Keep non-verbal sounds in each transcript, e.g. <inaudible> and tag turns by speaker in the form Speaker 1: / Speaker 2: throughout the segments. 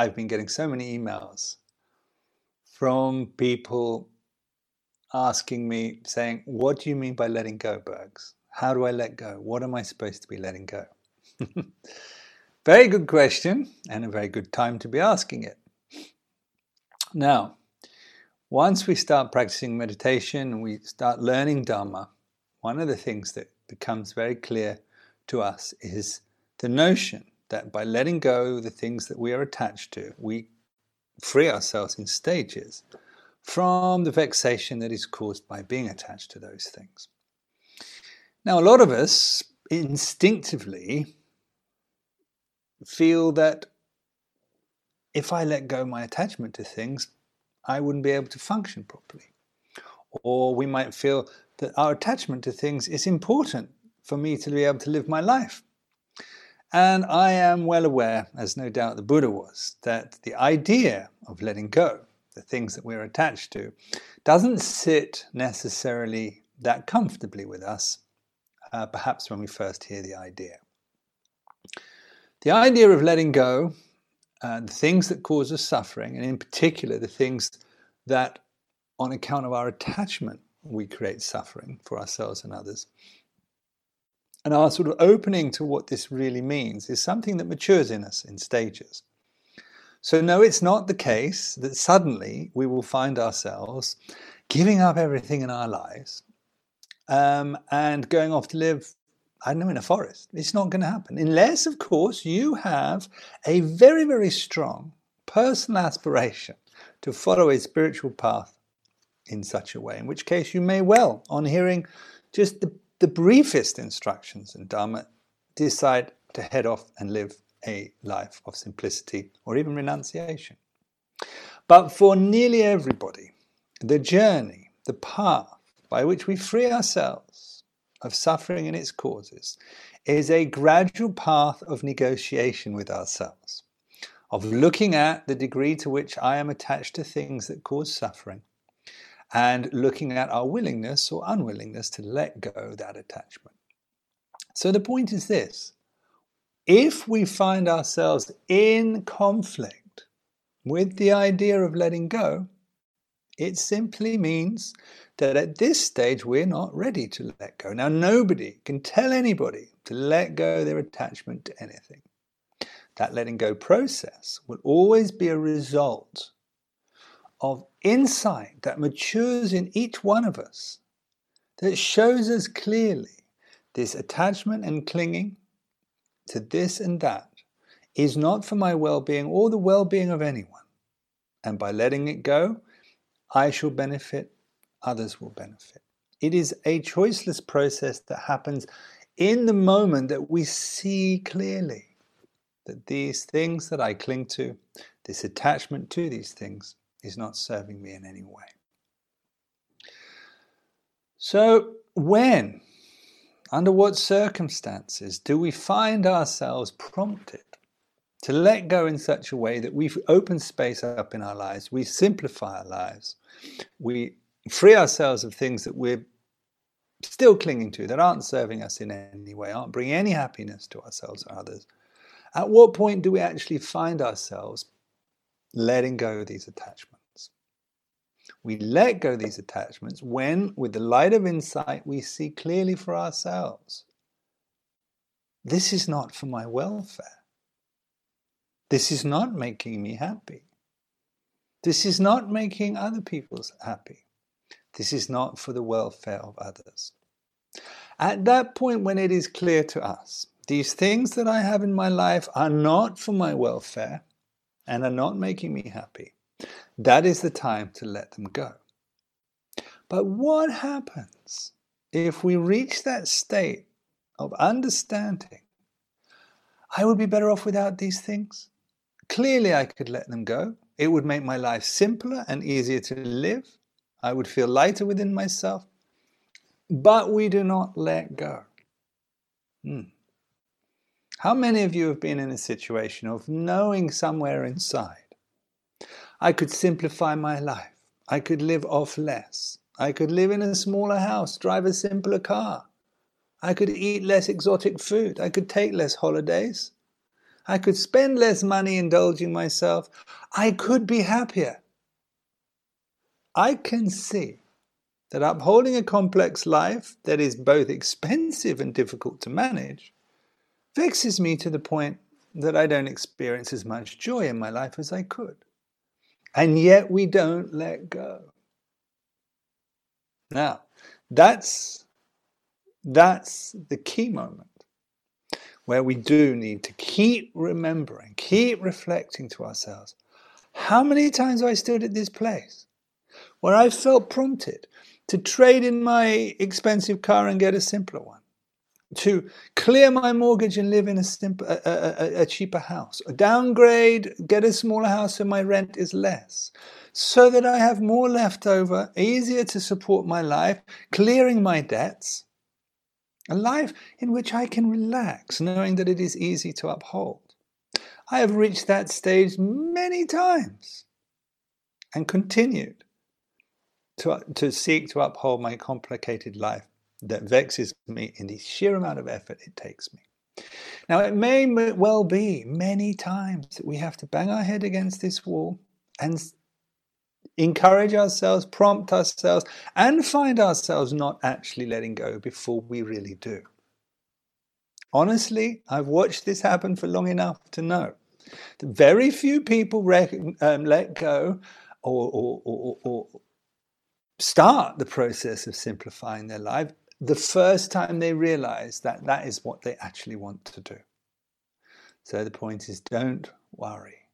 Speaker 1: I've been getting so many emails from people asking me, saying, What do you mean by letting go, Bergs? How do I let go? What am I supposed to be letting go? <laughs> very good question, and a very good time to be asking it. Now, once we start practicing meditation and we start learning Dharma, one of the things that becomes very clear to us is the notion that by letting go the things that we are attached to, we free ourselves in stages from the vexation that is caused by being attached to those things. Now, a lot of us instinctively feel that if I let go my attachment to things, I wouldn't be able to function properly. Or we might feel that our attachment to things is important for me to be able to live my life. And I am well aware, as no doubt the Buddha was, that the idea of letting go, the things that we're attached to, doesn't sit necessarily that comfortably with us, uh, perhaps when we first hear the idea. The idea of letting go, uh, the things that cause us suffering, and in particular the things that, on account of our attachment, we create suffering for ourselves and others, and our sort of opening to what this really means is something that matures in us in stages. So, no, it's not the case that suddenly we will find ourselves giving up everything in our lives um, and going off to live, I don't know, in a forest. It's not going to happen. Unless, of course, you have a very, very strong personal aspiration to follow a spiritual path in such a way, in which case you may well, on hearing just the the briefest instructions in Dharma, decide to head off and live a life of simplicity or even renunciation. But for nearly everybody, the journey, the path by which we free ourselves of suffering and its causes is a gradual path of negotiation with ourselves, of looking at the degree to which I am attached to things that cause suffering and looking at our willingness or unwillingness to let go that attachment. So the point is this if we find ourselves in conflict with the idea of letting go, it simply means that at this stage we're not ready to let go. Now, nobody can tell anybody to let go their attachment to anything. That letting go process will always be a result of insight that matures in each one of us that shows us clearly this attachment and clinging to this and that is not for my well being or the well being of anyone. And by letting it go, I shall benefit, others will benefit. It is a choiceless process that happens in the moment that we see clearly that these things that I cling to, this attachment to these things, is not serving me in any way. So, when, under what circumstances, do we find ourselves prompted to let go in such a way that we open space up in our lives, we simplify our lives, we free ourselves of things that we're still clinging to, that aren't serving us in any way, aren't bringing any happiness to ourselves or others? At what point do we actually find ourselves letting go of these attachments. We let go of these attachments when, with the light of insight, we see clearly for ourselves this is not for my welfare. This is not making me happy. This is not making other people happy. This is not for the welfare of others. At that point, when it is clear to us, these things that I have in my life are not for my welfare, and are not making me happy, that is the time to let them go. But what happens if we reach that state of understanding? I would be better off without these things. Clearly, I could let them go. It would make my life simpler and easier to live. I would feel lighter within myself. But we do not let go. Hmm. How many of you have been in a situation of knowing somewhere inside, I could simplify my life, I could live off less, I could live in a smaller house, drive a simpler car, I could eat less exotic food, I could take less holidays, I could spend less money indulging myself. I could be happier. I can see that upholding a complex life that is both expensive and difficult to manage vexes me to the point that I don't experience as much joy in my life as I could. And yet we don't let go. Now, that's that's the key moment where we do need to keep remembering, keep reflecting to ourselves. How many times have I stood at this place where I felt prompted to trade in my expensive car and get a simpler one? To clear my mortgage and live in a, simple, a, a, a, cheaper house, a downgrade, get a smaller house so my rent is less, so that I have more left over, easier to support my life, clearing my debts, a life in which I can relax, knowing that it is easy to uphold. I have reached that stage many times and continued to, to seek to uphold my complicated life that vexes me in the sheer amount of effort it takes me. Now, it may well be many times that we have to bang our head against this wall and encourage ourselves, prompt ourselves, and find ourselves not actually letting go before we really do. Honestly, I've watched this happen for long enough to know that very few people rec- um, let go or, or, or, or start the process of simplifying their life the first time they realize that that is what they actually want to do. So the point is don't worry.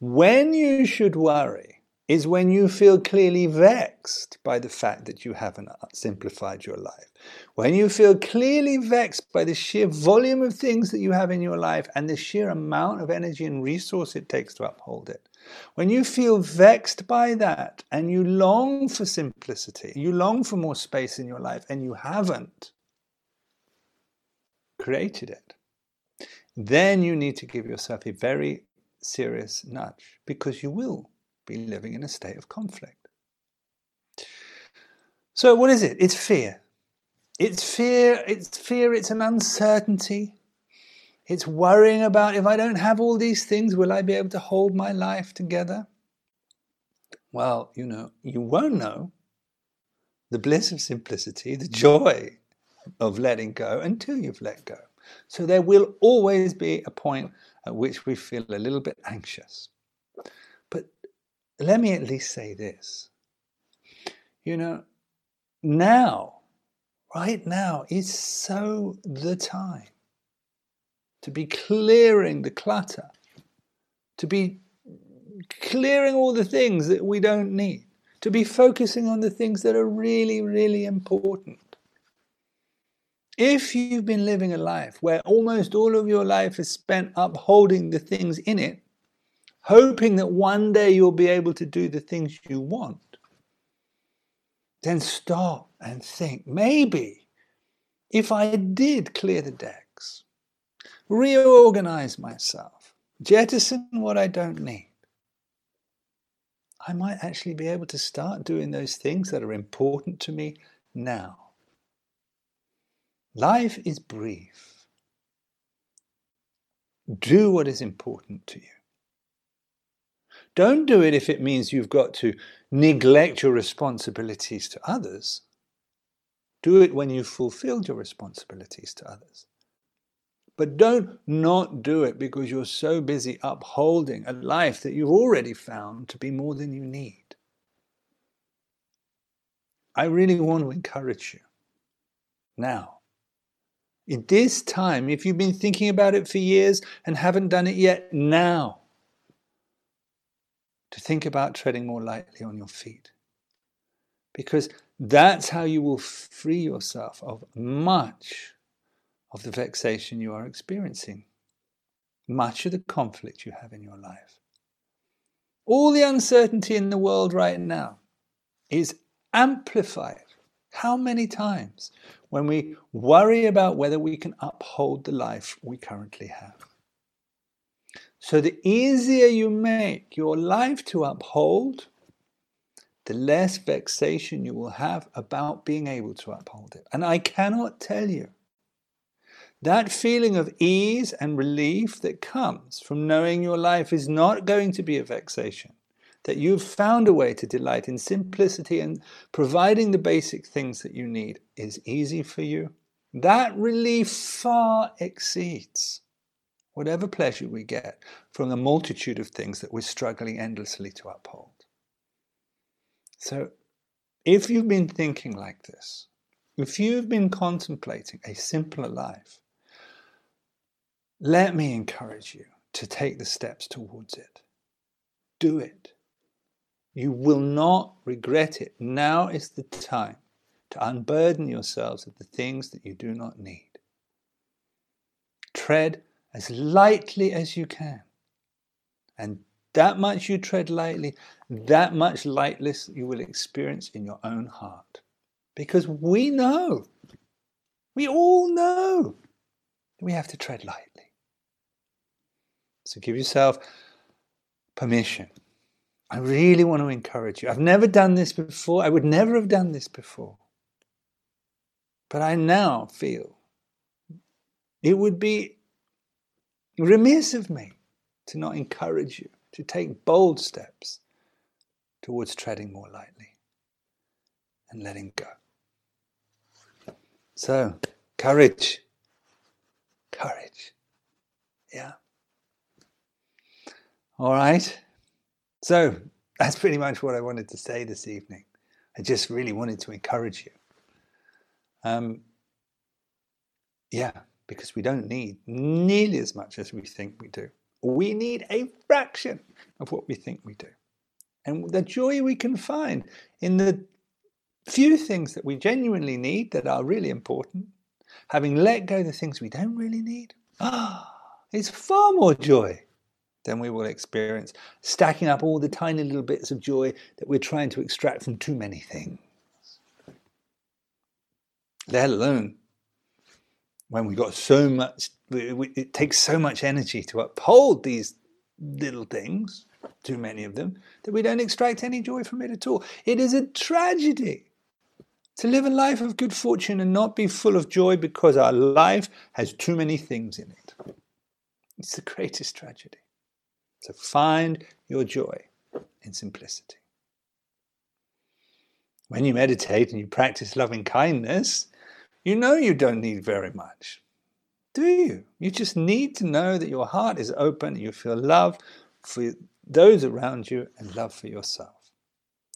Speaker 1: When you should worry is when you feel clearly vexed by the fact that you haven't simplified your life. When you feel clearly vexed by the sheer volume of things that you have in your life and the sheer amount of energy and resource it takes to uphold it. When you feel vexed by that and you long for simplicity, you long for more space in your life and you haven't created it, then you need to give yourself a very serious nudge because you will be living in a state of conflict. So, what is it? It's fear. It's fear, it's fear, it's an uncertainty, it's worrying about if I don't have all these things, will I be able to hold my life together? Well, you know, you won't know the bliss of simplicity, the joy of letting go until you've let go. So there will always be a point at which we feel a little bit anxious. Let me at least say this. You know, now, right now, is so the time to be clearing the clutter, to be clearing all the things that we don't need, to be focusing on the things that are really, really important. If you've been living a life where almost all of your life is spent upholding the things in it, hoping that one day you'll be able to do the things you want, then stop and think maybe if I did clear the decks, reorganize myself, jettison what I don't need, I might actually be able to start doing those things that are important to me now. Life is brief. Do what is important to you. Don't do it if it means you've got to neglect your responsibilities to others. Do it when you've fulfilled your responsibilities to others. But don't not do it because you're so busy upholding a life that you've already found to be more than you need. I really want to encourage you now. In this time, if you've been thinking about it for years and haven't done it yet, now, to think about treading more lightly on your feet. Because that's how you will free yourself of much of the vexation you are experiencing, much of the conflict you have in your life. All the uncertainty in the world right now is amplified. How many times when we worry about whether we can uphold the life we currently have? So, the easier you make your life to uphold, the less vexation you will have about being able to uphold it. And I cannot tell you That feeling of ease and relief that comes from knowing your life is not going to be a vexation, that you've found a way to delight in simplicity and providing the basic things that you need is easy for you, that relief far exceeds whatever pleasure we get from the multitude of things that we're struggling endlessly to uphold. So, if you've been thinking like this, if you've been contemplating a simpler life, let me encourage you to take the steps towards it. Do it. You will not regret it. Now is the time to unburden yourselves of the things that you do not need. Tread as lightly as you can. And that much you tread lightly, that much lightness you will experience in your own heart. Because we know, we all know, we have to tread lightly. So give yourself permission. I really want to encourage you. I've never done this before. I would never have done this before. But I now feel it would be remiss of me to not encourage you to take bold steps towards treading more lightly and letting go. So, courage. Courage. Yeah. All right. So, that's pretty much what I wanted to say this evening. I just really wanted to encourage you. Um, yeah, because we don't need nearly as much as we think we do. We need a fraction of what we think we do. And the joy we can find in the few things that we genuinely need that are really important, having let go the things we don't really need, <gasps> ah, it's far more joy than we will experience, stacking up all the tiny little bits of joy that we're trying to extract from too many things. Let alone when we got so much, it takes so much energy to uphold these little things, too many of them, that we don't extract any joy from it at all. It is a tragedy to live a life of good fortune and not be full of joy because our life has too many things in it. It's the greatest tragedy. So find your joy in simplicity. When you meditate and you practice loving kindness, you know you don't need very much, do you? You just need to know that your heart is open, you feel love for those around you and love for yourself.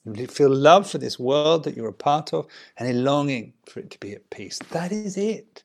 Speaker 1: You feel love for this world that you're a part of and a longing for it to be at peace. That is it.